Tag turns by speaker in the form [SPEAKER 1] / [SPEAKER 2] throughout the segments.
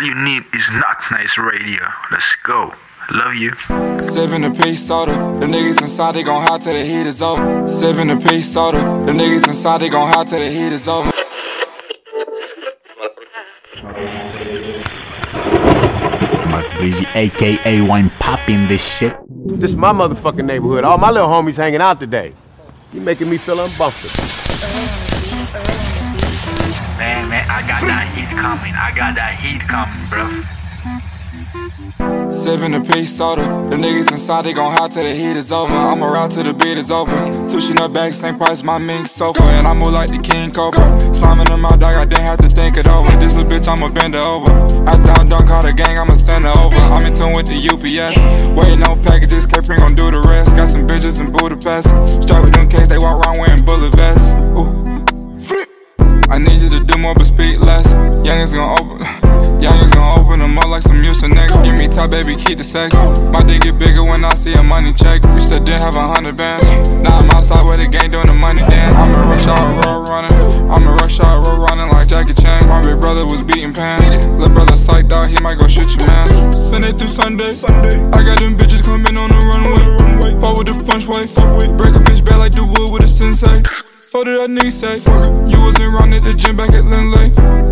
[SPEAKER 1] All you need is not nice radio. Let's go. Love you.
[SPEAKER 2] Seven a piece soda. The niggas inside they gon' hide till the heat is over. Seven a piece soda. The niggas inside they gon' hide till the heat is over.
[SPEAKER 3] Mark Breezy, aka Wine Popping this shit.
[SPEAKER 4] This is my motherfucking neighborhood. All my little homies hanging out today. You making me feel uncomfortable.
[SPEAKER 1] Man, man, I got that heat coming. I got that heat coming, bro.
[SPEAKER 2] Seven a piece soda. The niggas inside they gon' hide till the heat is over. I'ma ride till the beat is over. Tushin up back, same price my mink sofa. And I move like the king cobra. Slamming them out, dog, I didn't have to think it over. This little bitch, I'ma bend her over. I down, dunk, call the gang, I'ma send her over. I'm in tune with the UPS. Waiting on packages, Capri gon' do the rest. Got some bitches in Budapest. Strap with them case, they walk around wearing bullet vests. Ooh. I need you to do more but speak less. Youngest gonna open, youngest gonna open them up like some Mucinex. Give me top, baby, keep the sex. My dick get bigger when I see a money check. We still didn't have a hundred bands. Now I'm outside with the gang doing the money dance. I'm a rush hour road running. I'm a rush hour road running like Jackie Chan. My big brother was beating pants. Little brother psyched out, he might go shoot your man. Sunday through Sunday. Sunday. I got them bitches coming on the runway. Fuck with the French way. Break a bitch back like the wood with a sensei. Fuck did that nigga say? You wasn't wrong at the gym back at Lindley.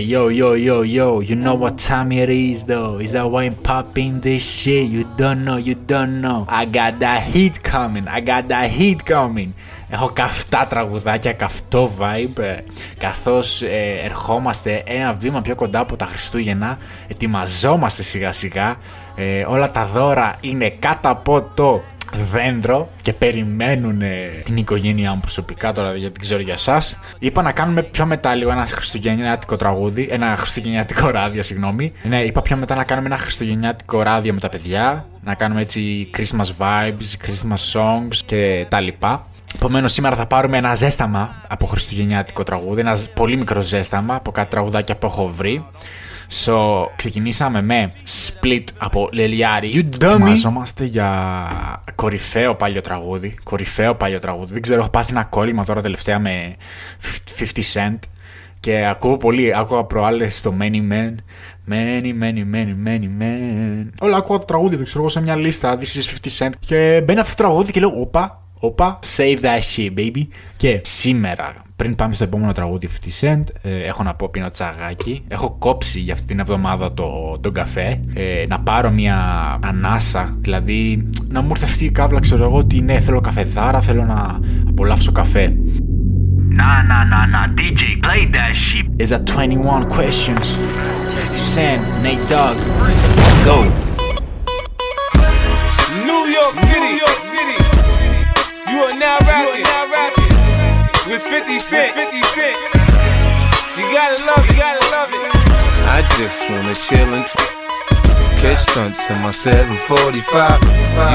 [SPEAKER 3] Yo yo yo yo, you know what time it is though? Is that wine popping this shit? You don't know, you don't know. I got that heat coming, I got that heat coming. Έχω καυτά τραγουδάκια, καυτό vibe ε, Καθώς ε, ερχόμαστε ένα βήμα πιο κοντά από τα Χριστούγεννα Ετοιμαζόμαστε σιγά σιγά ε, Όλα τα δώρα είναι κάτω από το δέντρο και περιμένουν την οικογένειά μου προσωπικά τώρα γιατί δεν ξέρω για εσάς. Είπα να κάνουμε πιο μετά λίγο ένα χριστουγεννιάτικο τραγούδι, ένα χριστουγεννιάτικο ράδιο, συγγνώμη. Ναι, είπα πιο μετά να κάνουμε ένα χριστουγεννιάτικο ράδιο με τα παιδιά, να κάνουμε έτσι Christmas vibes, Christmas songs και τα λοιπά. Επομένως, σήμερα θα πάρουμε ένα ζέσταμα από χριστουγεννιάτικο τραγούδι, ένα πολύ μικρό ζέσταμα από κάτι τραγουδάκια που έχω βρει. So, ξεκινήσαμε με split από Λελιάρη. You dummy! Ετοιμαζόμαστε για κορυφαίο παλιό τραγούδι. Κορυφαίο παλιό τραγούδι. Δεν ξέρω, έχω πάθει ένα κόλλημα τώρα τελευταία με 50 Cent. Και ακούω πολύ, άκουγα προάλλες στο Many Men. Many, many, many, many men. Όλα ακούω το τραγούδι, δεν ξέρω εγώ σε μια λίστα. This is 50 Cent. Και μπαίνει αυτό το τραγούδι και λέω, Όπα, όπα, save that shit, baby. Και σήμερα, πριν πάμε στο επόμενο τραγούδι 50 Cent, ε, έχω να πω πίνω τσαγάκι. Έχω κόψει για αυτή την εβδομάδα το, τον καφέ. Ε, να πάρω μια ανάσα. Δηλαδή, να μου έρθει αυτή η κάβλα, ξέρω εγώ, ότι ναι, θέλω καφεδάρα, θέλω να απολαύσω καφέ.
[SPEAKER 1] Nah, nah, nah, nah. DJ, play that shit.
[SPEAKER 3] Is that 21 questions? 50 Cent, Nate Dogg. Let's go.
[SPEAKER 5] New York City, New York City. You are now rapping, now rapping with 50 Cent. 50 Cent. You gotta love it, gotta love it.
[SPEAKER 6] I just wanna chill and tw- catch stunts in my 745.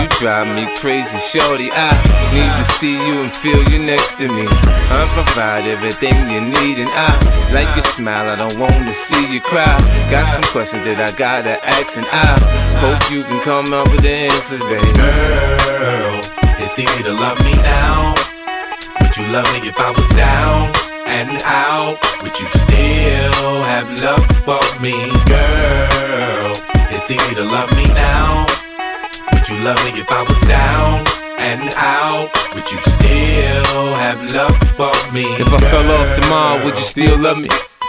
[SPEAKER 6] You drive me crazy, shorty. I need to see you and feel you next to me. I provide everything you need, and I like your smile. I don't wanna see you cry. Got some questions that I gotta ask, and I hope you can come up with the answers, baby.
[SPEAKER 7] Girl, it's easy to love me now. Would you love me if I was down and out? Would you still have love for me, girl? It's easy to love me now. Would you love me if I was down and out? Would you still have love for me?
[SPEAKER 6] If I fell off tomorrow, would you still love me?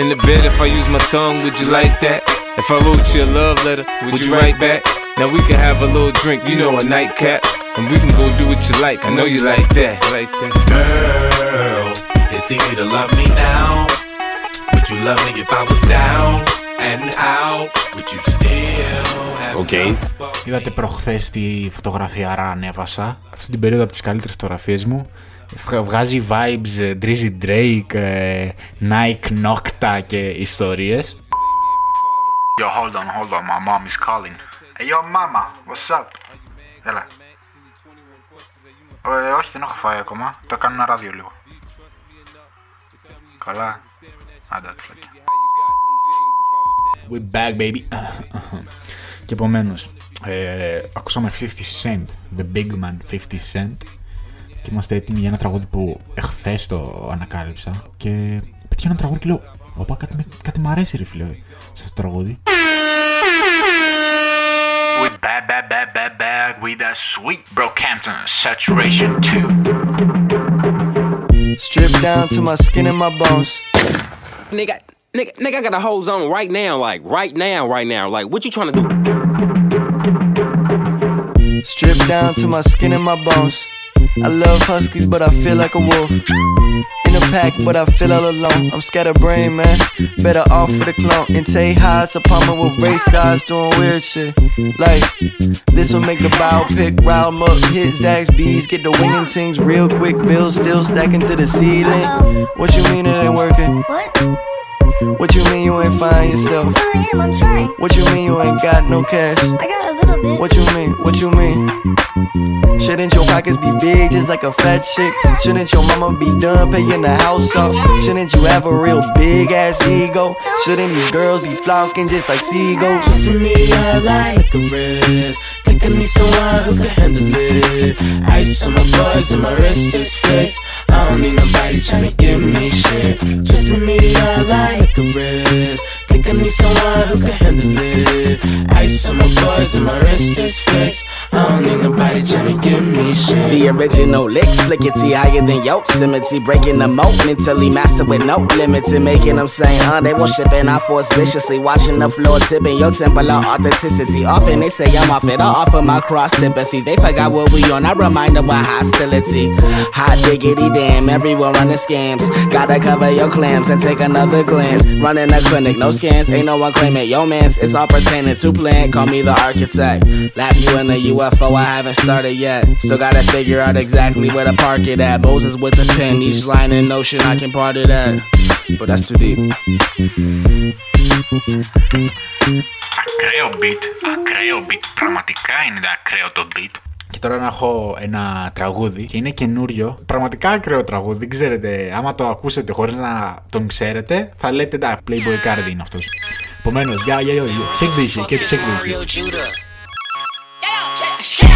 [SPEAKER 6] In the bed, if I use my tongue, would you like that? If I wrote you a love letter, would you write back? Now we can have a little drink, you know, a nightcap. And we can go do what you like, I know you like that. Like that.
[SPEAKER 7] Girl, it's easy to love me now. Would you love me if I was down and out? Would you still have
[SPEAKER 4] Okay.
[SPEAKER 7] love for me?
[SPEAKER 3] Είδατε προχθές τη φωτογραφία ανέβασα. Αυτή την περίοδο από τις καλύτερες φωτογραφίες μου. Βγα- Βγάζει vibes ε, Drizzy Drake, ε, Nike Nocta και ιστορίες.
[SPEAKER 1] Yo, hold on, hold on. My mom is calling. Hey, yo, mama, what's up? Έλα. Ε, όχι, δεν έχω φάει ακόμα. Το κάνω ένα ράδιο λίγο. Καλά. Άντε, φλακιά.
[SPEAKER 3] We back baby. και επομένω, ε, ακούσαμε 50 Cent, The Big Man 50 Cent. Και είμαστε έτοιμοι για ένα τραγούδι που εχθέ το ανακάλυψα. Και πέτυχα ένα τραγούδι και λέω: Οπα, κάτι, με- κάτι μ' αρέσει, ρε φίλε, σε αυτό το τραγούδι.
[SPEAKER 1] We back, back, back, back, back with that sweet Brockhampton Saturation 2.
[SPEAKER 8] Stripped down to my skin and my bones.
[SPEAKER 9] Nigga, nigga, nigga, I got a hose on right now, like right now, right now. Like, what you trying to do?
[SPEAKER 8] Stripped down to my skin and my bones. I love huskies, but I feel like a wolf. In a pack, but I feel all alone. I'm scatterbrained, man. Better off for the clone. And take highs upon me with race eyes doing weird shit. Like, this will make the biopic round 'em up. Hit Zax B's, get the winging things real quick. Bills still stacking to the ceiling. What you mean it ain't working?
[SPEAKER 10] What?
[SPEAKER 8] What you mean you ain't find yourself?
[SPEAKER 10] I am, I'm trying.
[SPEAKER 8] What you mean you ain't got no cash?
[SPEAKER 10] I got a little bit.
[SPEAKER 8] What you mean? What you mean? Shouldn't your pockets be big just like a fat chick? Shouldn't your mama be done paying the house off? Shouldn't you have a real big ass ego? Shouldn't these girls be flocking just like seagulls?
[SPEAKER 11] Just to me, I like wrist. Think I need someone who can handle it. Ice on my buzz and my wrist is fixed. I don't need nobody tryna give me shit. Just to me, I like wrist. Think I need someone who can handle it. Ice on my buzz and my wrist is fixed. I don't need nobody tryna give me shit.
[SPEAKER 12] The original flickety higher than Yosemite. Breaking the moat mentally, master with no limit to making them say, uh, they won't ship and I force viciously. Watching the floor tipping your temple of authenticity. Often they say I'm off it, I offer my cross sympathy. They forgot what we on, I remind them with hostility. Hot diggity damn, everyone running scams. Gotta cover your clams and take another glance. Running a clinic, no scans, ain't no one claiming yo mans. It's all pertaining to plan, call me the architect. Lap you in the UFO, I haven't started yet. Still gotta figure out exactly where to park it at. Moses with the pen, each line in notion I can part it at. But that's too deep.
[SPEAKER 1] Ακραίο beat, ακραίο beat. Πραγματικά είναι ακραίο το beat.
[SPEAKER 3] Και τώρα να έχω ένα τραγούδι και είναι καινούριο. Πραγματικά ακραίο τραγούδι. Δεν ξέρετε, άμα το ακούσετε χωρίς να τον ξέρετε, θα λέτε τα Playboy Card είναι αυτός. Επομένως, yeah, yeah, yeah, check this shit, check this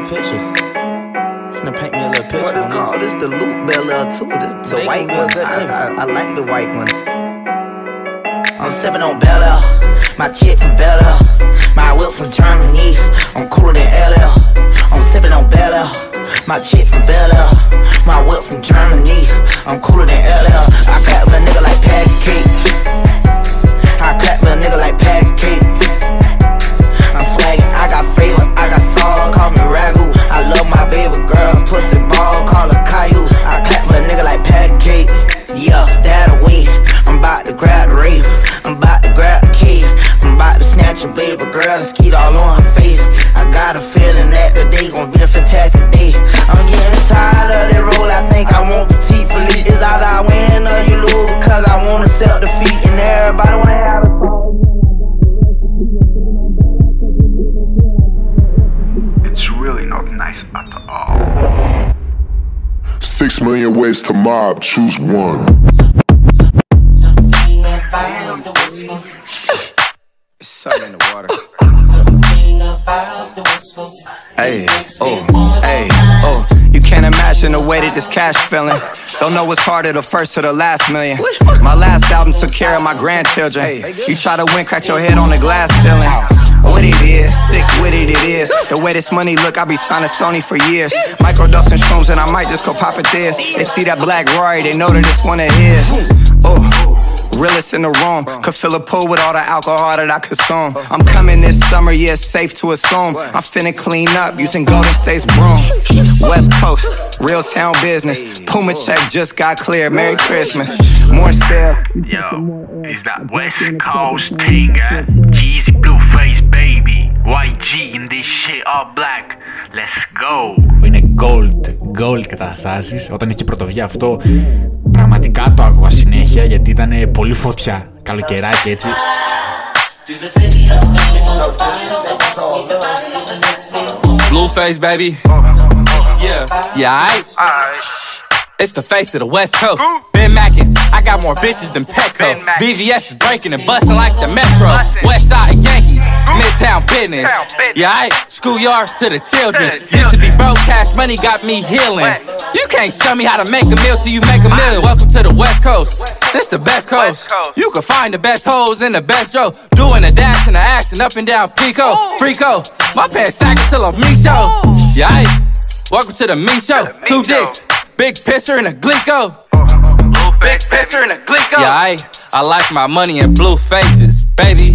[SPEAKER 12] I'm finna paint a picture. Finna paint me a little picture. What is called? This the loop Bella too. This the white one. I, I, I like the white one. I'm sipping on Bella. My chick from Bella. My whip from Germany. I'm cooler than LL. I'm sipping on Bella. My chick from Bella. My whip from Germany. I'm cooler than LL. I clap with a nigga like patty cake. I clap a nigga like patty cake. My girl, pussy ball, call her Caillou. I clap a nigga like patty cake. Yeah, that away. I'm about to grab the rave. I'm about to grab the key. I'm about to snatch a baby girl and skeet all on her face. I got a feeling that today gon' be a fantastic
[SPEAKER 13] million ways to mob, choose one.
[SPEAKER 14] Something in the water. Hey, oh, hey, oh. You can't imagine the way that this cash feeling. Don't know what's harder, the first or the last million. My last album took care of my grandchildren. You try to win, crack your head on the glass ceiling. What it is, sick with it, it is. The way this money look, I be signing Sony for years. Microdosing shrooms, and I might just go pop it this. They see that black Rory, they know that it's one of his. Oh. Realest in the room. Could fill a pool with all the alcohol that I consume. I'm coming this summer, yeah, it's safe to assume. I'm finna clean up using Golden State's broom. West Coast, real town business. Puma check just got cleared. Merry Christmas. More still.
[SPEAKER 1] Yo, is that West Coast thing, eh? Jeezy Blueface, baby. YG in this shit, all black. Let's go.
[SPEAKER 3] Είναι gold, gold καταστάσεις. Όταν είχε πρωτοβγεί αυτό, πραγματικά το άκουγα συνέχεια γιατί ήταν πολύ φωτιά. Καλοκαιράκι έτσι.
[SPEAKER 15] Blueface, baby. Yeah. Yeah, aight. It's the face of the West Coast. Ben Mackin, I got more bitches than Petco. VVS is breaking and busting like the Metro. West Side Yankees, Midtown business. Yeah, aight. Schoolyard to the children. Used to be broke, cash money got me healing. You can't show me how to make a meal till you make a million. Welcome to the West Coast. This the best coast. You can find the best hoes in the best Joe. Doing the dash and the action up and down Pico. Frico. My pants sagging till I'm me show. Yeah, aight. Welcome to the me show. Two dicks. Big pisser and a glico. Big pisser and a glico. Yeah, I, I like my money in blue faces, baby.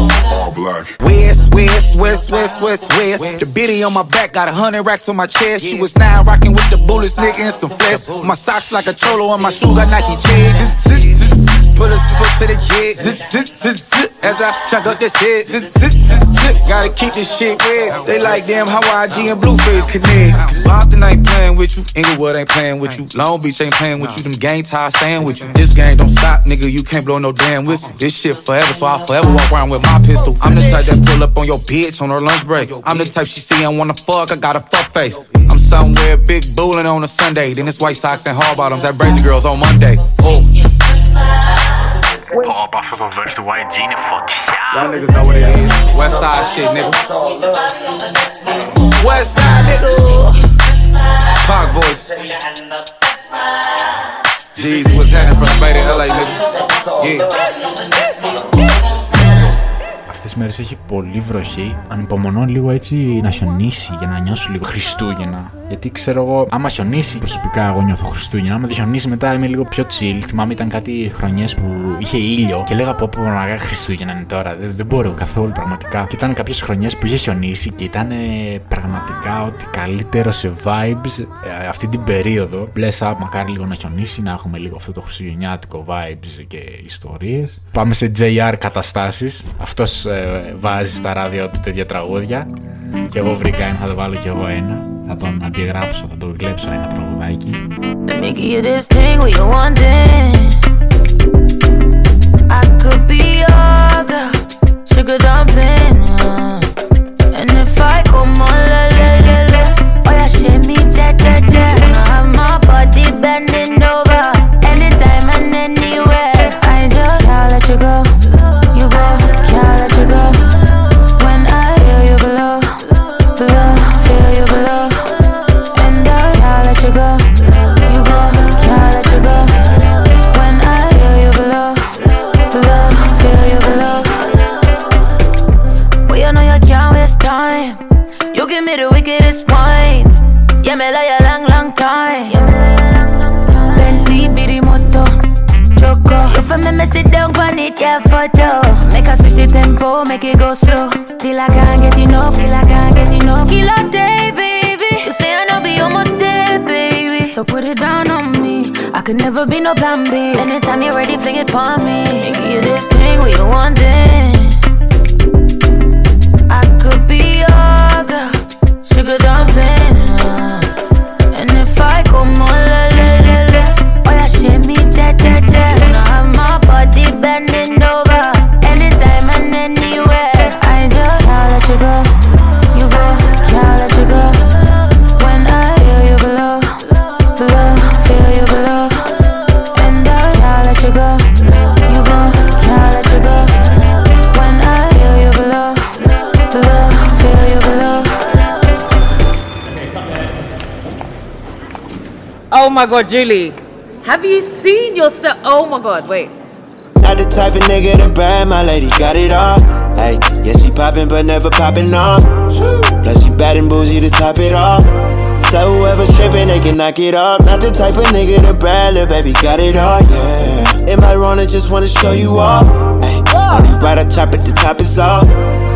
[SPEAKER 15] All
[SPEAKER 13] black.
[SPEAKER 16] West, west, west, west, west, west. The bitty on my back got a hundred racks on my chest. She was now rocking with the bullets, nigga, and some flesh. My socks like a cholo on my shoe got Nike J's. Zit. A foot to the jet. Zit, zit, zit, zit. As I chunk up this head. Zit, zit, zit, zit. Gotta keep this shit red. They like damn how YG and Blueface connect. Cause Bompton ain't playing with you. Inglewood ain't playing with you. Long Beach ain't playing with you. Them gang ties staying with you. This gang don't stop, nigga. You can't blow no damn whistle. This shit forever, so I forever walk around with my pistol. I'm the type that pull up on your bitch on her lunch break. I'm the type she see and wanna fuck. I got a fuck face. I'm somewhere big bullin' on a Sunday. Then it's white socks and hard bottoms at Brazy Girls on Monday. Oh.
[SPEAKER 1] Pull off of a verse to YG and fuck.
[SPEAKER 16] Y'all niggas know what it is. Westside shit, nigga. Westside nigga. Pop voice. Jeezy was hanging from Bay to LA, nigga. Yeah.
[SPEAKER 3] Αυτές τις μέρες έχει πολύ βροχή. Ανυπομονώ λίγο έτσι να χιονίσει για να νιώσω λίγο Χριστούγεννα. Γιατί ξέρω εγώ, άμα χιονίσει, προσωπικά εγώ νιώθω Χριστούγεννα. Άμα δεν χιονίσει, μετά είμαι λίγο πιο chill. Θυμάμαι ήταν κάτι χρονιές που είχε ήλιο και λέγα πω πω μαγά Χριστούγεννα είναι τώρα. Δεν, δεν μπορώ καθόλου πραγματικά. Και ήταν κάποιες χρονιές που είχε χιονίσει και ήταν ε, πραγματικά ότι καλύτερο σε vibes ε, αυτή την περίοδο. Bless up, μακάρι λίγο να χιονίσει, να έχουμε λίγο αυτό το χριστουγεννιάτικο vibes και ιστορίες. Πάμε σε JR καταστάσεις. Αυτός ε, βάζεις στα ράδια τέτοια τραγούδια. Και εγώ βρήκα ένα, θα το βάλω κι εγώ ένα. Θα τον αντιγράψω, θα το κλέψω ένα τραγουδάκι.
[SPEAKER 17] Never be no plan B. Anytime you're ready, fling it upon me. Give you this thing what you wanting.
[SPEAKER 18] My god, Julie. Have you seen yourself? Oh my god, wait.
[SPEAKER 19] Not the type of nigga to brag, my lady got it all. Hey, yeah, she poppin', but never poppin' off. Plus, she bad and bougie to top it off. So whoever trippin', they can knock it off. Not the type of nigga to brag, little baby got it all, yeah. Am I wrong? I just wanna show you off. Hey, only right I chop at the top is off.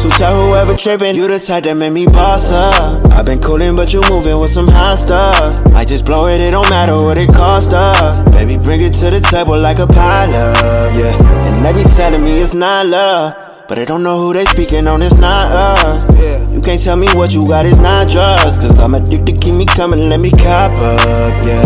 [SPEAKER 19] So tell whoever trippin', you the type that made me boss up. i been coolin', but you movin' with some hot stuff. I just blow it, it don't matter what it cost up. Baby, bring it to the table like a pilot, yeah. And they be telling me it's not love. But I don't know who they speaking on, it's not us. Yeah. You can't tell me what you got, it's not drugs. Cause I'm addicted, keep me coming, let me cop up, yeah.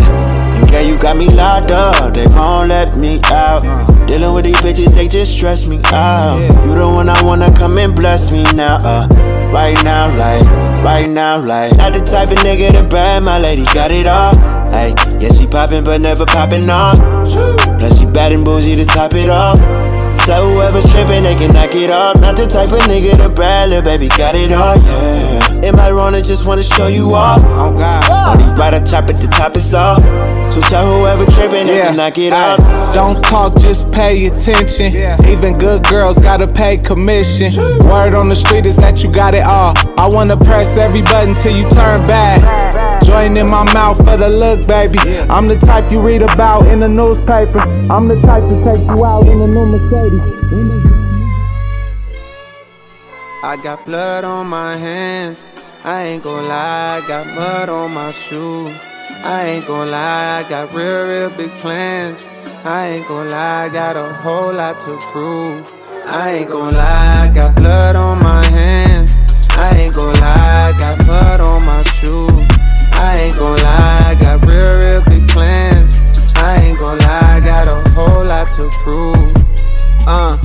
[SPEAKER 19] And girl, you got me locked up, they won't let me out. Uh. Dealing with these bitches, they just stress me out. You the one I wanna come and bless me now, uh. Right now, like, right now, like. Not the type of nigga to brag, my lady got it all. Hey, yeah, she poppin', but never poppin' off. Plus, she bad and bougie to top it off. So whoever trippin', they can knock it off. Not the type of nigga to brag, little baby got it all, yeah. Am I wrong? I just wanna show you off. Oh God. Only right I chop at the top is off. So tell whoever trippin', they can knock it off.
[SPEAKER 20] Don't talk, just pay attention. Even good girls gotta pay commission. Word on the street is that you got it all. I wanna press every button till you turn bad. Join in my mouth for the look, baby. I'm the type you read about in the newspaper. I'm the type to take you out in a new Mercedes.
[SPEAKER 8] I got blood on my hands. I ain't gon' lie, I got mud on my shoes. I ain't gon' lie, I got real, real big plans. I ain't gon' lie, I got a whole lot to prove. I ain't gon' lie, I got blood on my hands. I ain't gon' lie, I got mud on my shoes. I ain't gon' lie, I got real, real big plans. I ain't gon' lie, I got a whole lot to prove. Uh,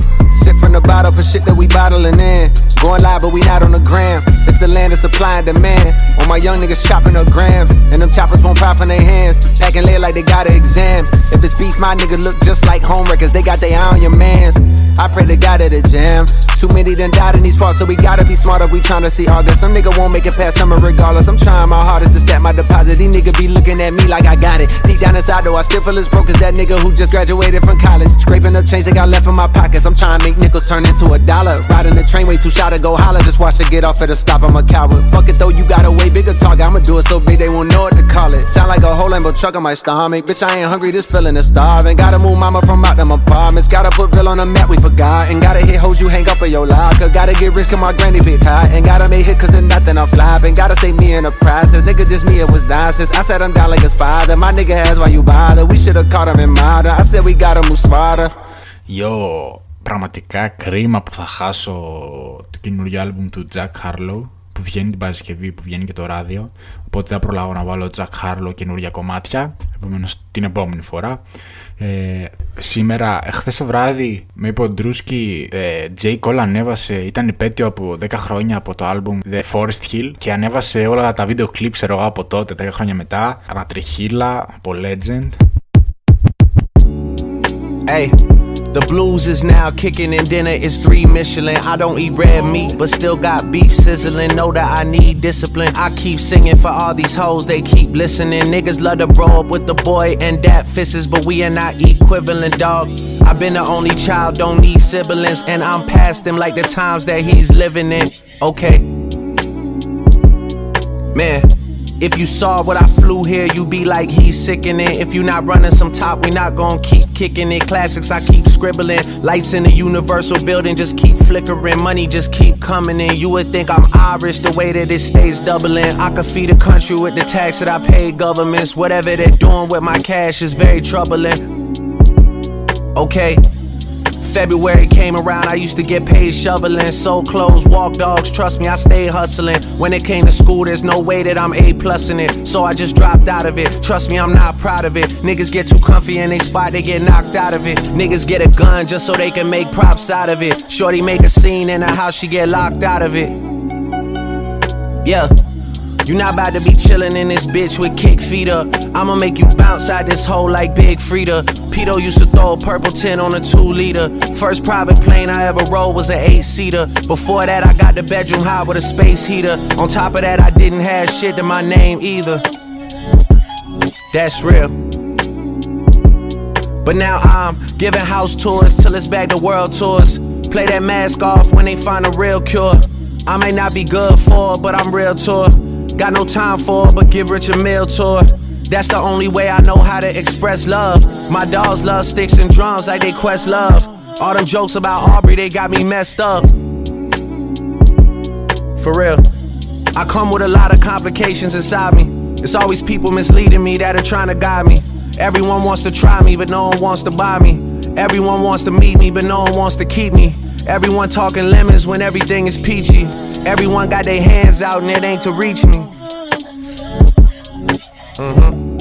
[SPEAKER 8] sip from the bottle for shit that we bottling in. Going live, but we not on the gram. It's the land of supply and demand. All my young niggas chopping up grams, and them choppers won't pop in their hands. Packing lead like they got an exam. If it's beef, my nigga look just like home records. They got their eye on your mans. I pray to God at the jam. Too many done died in these parts, so we gotta be smarter. We tryna see August. Some nigga won't make it past summer regardless. I'm trying my hardest to stack my deposit. These niggas be looking at me like I got it. Deep down inside, though, I still feel as broke as that nigga who just graduated from college. Scraping up change they got left in my pockets. I'm trying nickels turn into a dollar. Riding the train way too shy to go holler. Just watch it get off at a stop. I'm a coward. Fuck it though, you got a way bigger target. I'ma do it so big they won't know what to call it. Sound like a whole Lambo truck on my stomach. Bitch, I ain't hungry, this feeling is starving. Gotta move mama from out them apartments. Gotta put real on the map, we forgot. And gotta hit hoes you hang up in your locker. Gotta get rich, cause my granny big hot. And gotta make hit cause there's nothing I'm flopping. Gotta stay me in the process. Nigga, just me, it was nonsense. I said I'm down like his father. My nigga has why you bother. We should've caught him in modern. I said we gotta move smarter.
[SPEAKER 3] Yo, πραγματικά κρίμα που θα χάσω το καινούριο άλμπουμ του Jack Harlow που βγαίνει την Παρασκευή, που βγαίνει και το ράδιο. Οπότε θα προλάβω να βάλω Jack Harlow καινούργια κομμάτια. Επομένως την επόμενη φορά. Ε, σήμερα, χθε το βράδυ, με είπε ο Ντρούσκι, ε, J. Cole ανέβασε, ήταν υπέτειο από 10 χρόνια από το άλμπουμ The Forest Hill και ανέβασε όλα τα βίντεο κλιπς, ξέρω εγώ, από τότε, 10 χρόνια μετά. Ανατριχίλα από Legend.
[SPEAKER 21] Hey, the blues is now kicking and dinner is three Michelin. I don't eat red meat, but still got beef sizzling. Know that I need discipline. I keep singing for all these hoes, they keep listening. Niggas love to bro up with the boy and that fisses, but we are not equivalent, dog. I've been the only child, don't need siblings, and I'm past them like the times that he's living in. Okay. Man. If you saw what I flew here, you'd be like, he's sickening. If you not running some top, we not gonna keep kicking it. Classics, I keep scribbling. Lights in the universal building just keep flickering. Money just keep coming in. You would think I'm Irish the way that it stays doubling. I could feed a country with the tax that I pay governments. Whatever they're doing with my cash is very troubling. Okay. February came around, I used to get paid shoveling, sold clothes, walk dogs. Trust me, I stayed hustling. When it came to school, there's no way that I'm A plus in it. So I just dropped out of it. Trust me, I'm not proud of it. Niggas get too comfy in they spot, they get knocked out of it. Niggas get a gun just so they can make props out of it. Shorty make a scene in her house, she get locked out of it. Yeah. You not about to be chillin' in this bitch with kick feet up. I'ma make you bounce out this hole like Big Freedia. Pimp C used to throw a purple tin on a two liter. First private plane I ever rode was an eight seater. Before that, I got the bedroom high with a space heater. On top of that, I didn't have shit to my name either. That's real. But now I'm giving house tours till it's back to world tours. Play that mask off when they find a real cure. I may not be good for, it, but I'm real tour. Got no time for, it, but give Rich a meal tour. That's the only way I know how to express love. My dogs love sticks and drums like they quest love. All them jokes about Aubrey, they got me messed up. For real. I come with a lot of complications inside me. It's always people misleading me that are trying to guide me. Everyone wants to try me, but no one wants to buy me. Everyone wants to meet me, but no one wants to keep me. Everyone talking lemons when everything is peachy. Everyone got their hands out and it ain't to reach me.
[SPEAKER 22] Mm-hmm.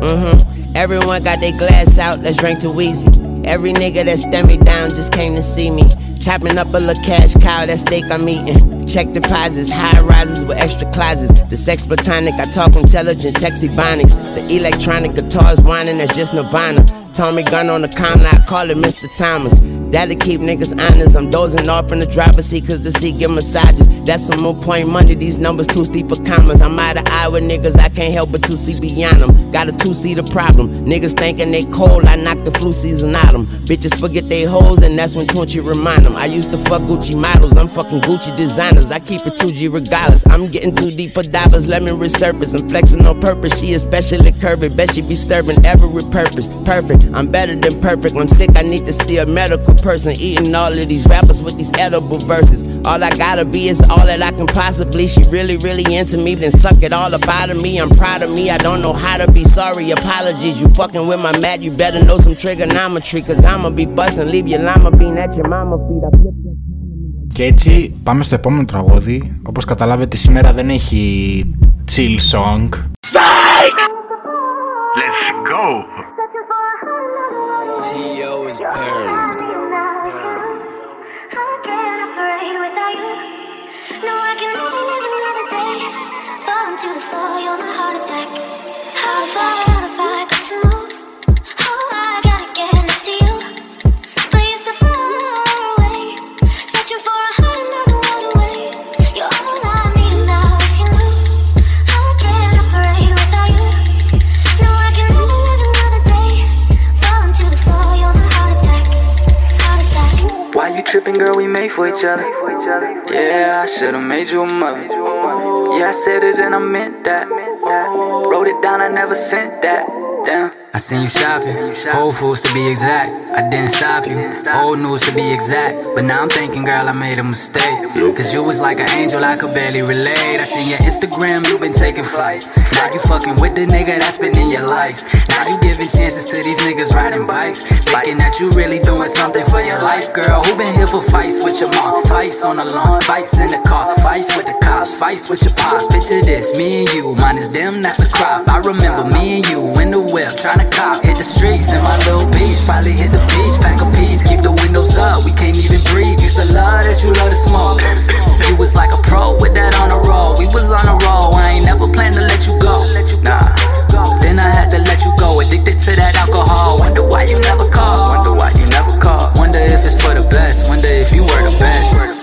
[SPEAKER 22] Mm-hmm. Everyone got their glass out, let's drink to Weezy. Every nigga that stand me down just came to see me. Chopping up a little cash cow, that steak I'm eating. Check deposits, high rises with extra closets. The sex platonic, I talk intelligent, text ebonics. The electronic guitars whining, that's just Nirvana. Tommy gun on the counter, I call it Mr. Thomas. That'll keep niggas honest. I'm dozing off in the driver's seat cause the seat give massages. That's some more point money, these numbers too steep for commas. I'm out of eye with niggas, I can't help but to see beyond them. Got a two seater problem. Niggas thinking they cold, I knock the flu season out them. Bitches forget they hoes, and that's when Tunechi remind them. I used to fuck Gucci models, I'm fucking Gucci I keep it 2G regardless. I'm getting too deep for dollars, let me resurface. I'm flexing on purpose, she especially curvy. Bet she be serving every purpose. Perfect, I'm better than perfect. I'm sick, I need to see a medical person eating all of these rappers with these edible verses. All I gotta be is all that I can possibly. She really, really into me, then suck it all up out of me. I'm proud of me, I don't know how to be sorry. Apologies, you fucking with my mad, you better know some trigonometry. Cause I'ma be bustin', leave your llama bean at your mama feet. I flip
[SPEAKER 3] Και έτσι πάμε στο επόμενο τραγούδι. Όπως καταλάβετε σήμερα δεν έχει chill song.
[SPEAKER 23] Each other. Yeah, I should've made you a mother. Yeah, I said it and I meant that. Wrote it down, I never sent that. Damn.
[SPEAKER 24] I seen you shopping, Whole Foods to be exact. I didn't stop you, old news to be exact. But now I'm thinking, girl, I made a mistake. Cause you was like an angel, I could barely relate. I seen your Instagram, you been taking flights. Now you fucking with the nigga that's been in your life. Now you giving chances to these niggas riding bikes. Thinking that you really doing something for your life, girl. Who been here for fights with your mom? Fights on the lawn, fights in the car, fights with the cops, fights with your pops. Picture this, me and you, minus them, that's a crop. I remember me and you in the whip, trying to cop. Hit the streets in my little beach, probably hit the beach, pack a piece, keep the windows up. We can't even breathe. Used to love that you love to smoke. You was like a pro with that on the roll. We was on a roll. I ain't never planned to let you go. Nah. Then I had to let you go. Addicted to that alcohol. Wonder why you never called. Wonder why you never called. Wonder if it's for the best. Wonder if you were the best.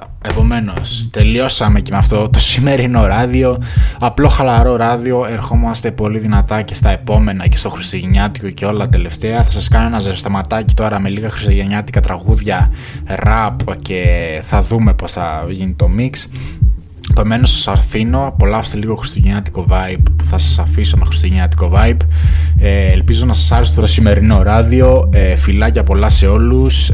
[SPEAKER 3] Yo, τώρα, επομένως, τελειώσαμε και με αυτό το σημερινό ράδιο. Απλό χαλαρό ράδιο. Ερχόμαστε πολύ δυνατά και στα επόμενα και στο Χριστουγεννιάτικο και όλα τελευταία. Θα σας κάνω ένα ζεσταματάκι τώρα με λίγα Χριστουγεννιάτικα τραγούδια, rap και θα δούμε πώς θα γίνει το mix. Επομένως, σας αφήνω. Απολαύστε λίγο χριστουγεννιάτικο vibe που θα σας αφήσω με χριστουγεννιάτικο vibe. Ε, ελπίζω να σας άρεσε το σημερινό ράδιο. Ε, φιλάκια πολλά σε όλους.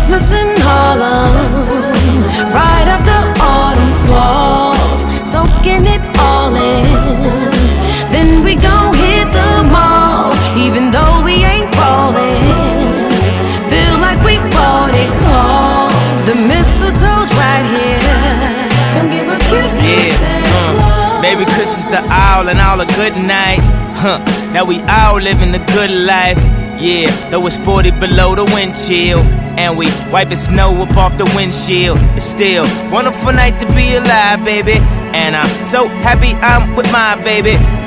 [SPEAKER 17] Christmas in Harlem, right after autumn falls, soaking it all in. Then we gon' hit the mall, even though we ain't ballin'. Feel like we bought it all. The mistletoe's right here. Come give a kiss to
[SPEAKER 15] Yeah, uh. Merry Christmas to all and all a good night. Huh, now we all living the good life.
[SPEAKER 25] Yeah, though it's 40 below the wind chill. And we wiping snow up off the windshield. It's still wonderful night to be alive, baby. And I'm so happy I'm with my baby.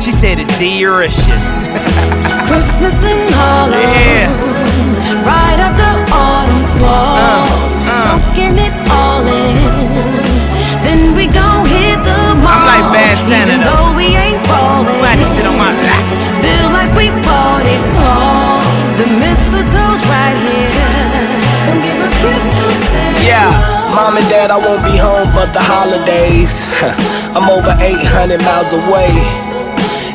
[SPEAKER 25] She said it's delicious.
[SPEAKER 17] Christmas in Harlem.
[SPEAKER 25] Yeah.
[SPEAKER 17] Right after autumn falls. Uh, uh. Soaking it all in. Then we gon' hit the mall.
[SPEAKER 25] I'm like Bad Santa,
[SPEAKER 17] Even
[SPEAKER 25] though.
[SPEAKER 17] though we ain't ballin'.
[SPEAKER 25] Glad to sit on my lap.
[SPEAKER 17] Feel like we bought it all. The mistletoe's right here. Come give a kiss to Santa.
[SPEAKER 26] Yeah, mom and dad, I won't be home for the holidays. I'm over 800 miles away.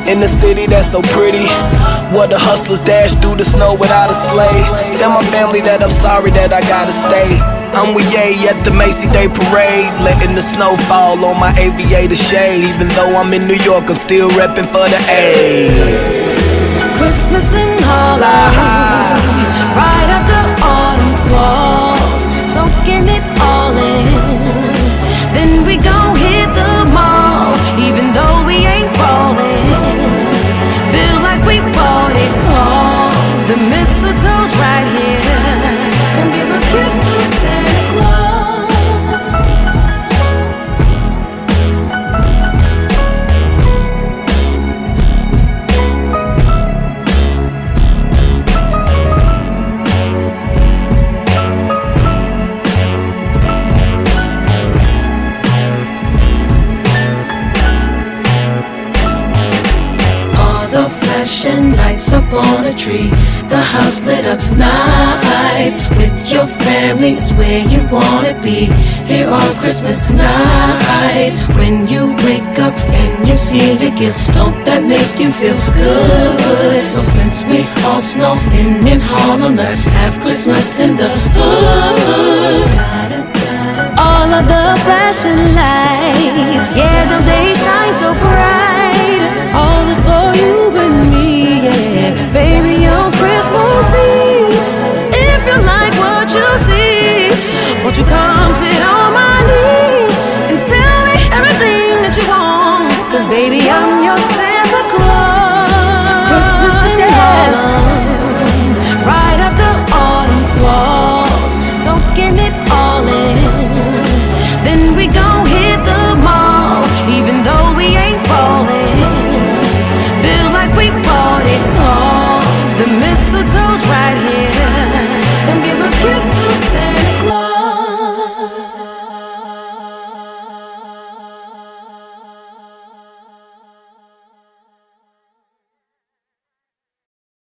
[SPEAKER 26] In the city that's so pretty, where the hustlers dash through the snow without a sleigh. Tell my family that I'm sorry that I gotta stay. I'm with Ye at the Macy Day Parade, letting the snow fall on my aviator shades. Even though I'm in New York, I'm still repping for the A.
[SPEAKER 17] Christmas in Harlem. Right
[SPEAKER 11] see don't that make you feel good? So since we all snowing in Harlem, let's have Christmas in the hood.
[SPEAKER 17] All of the flashing lights, yeah, though they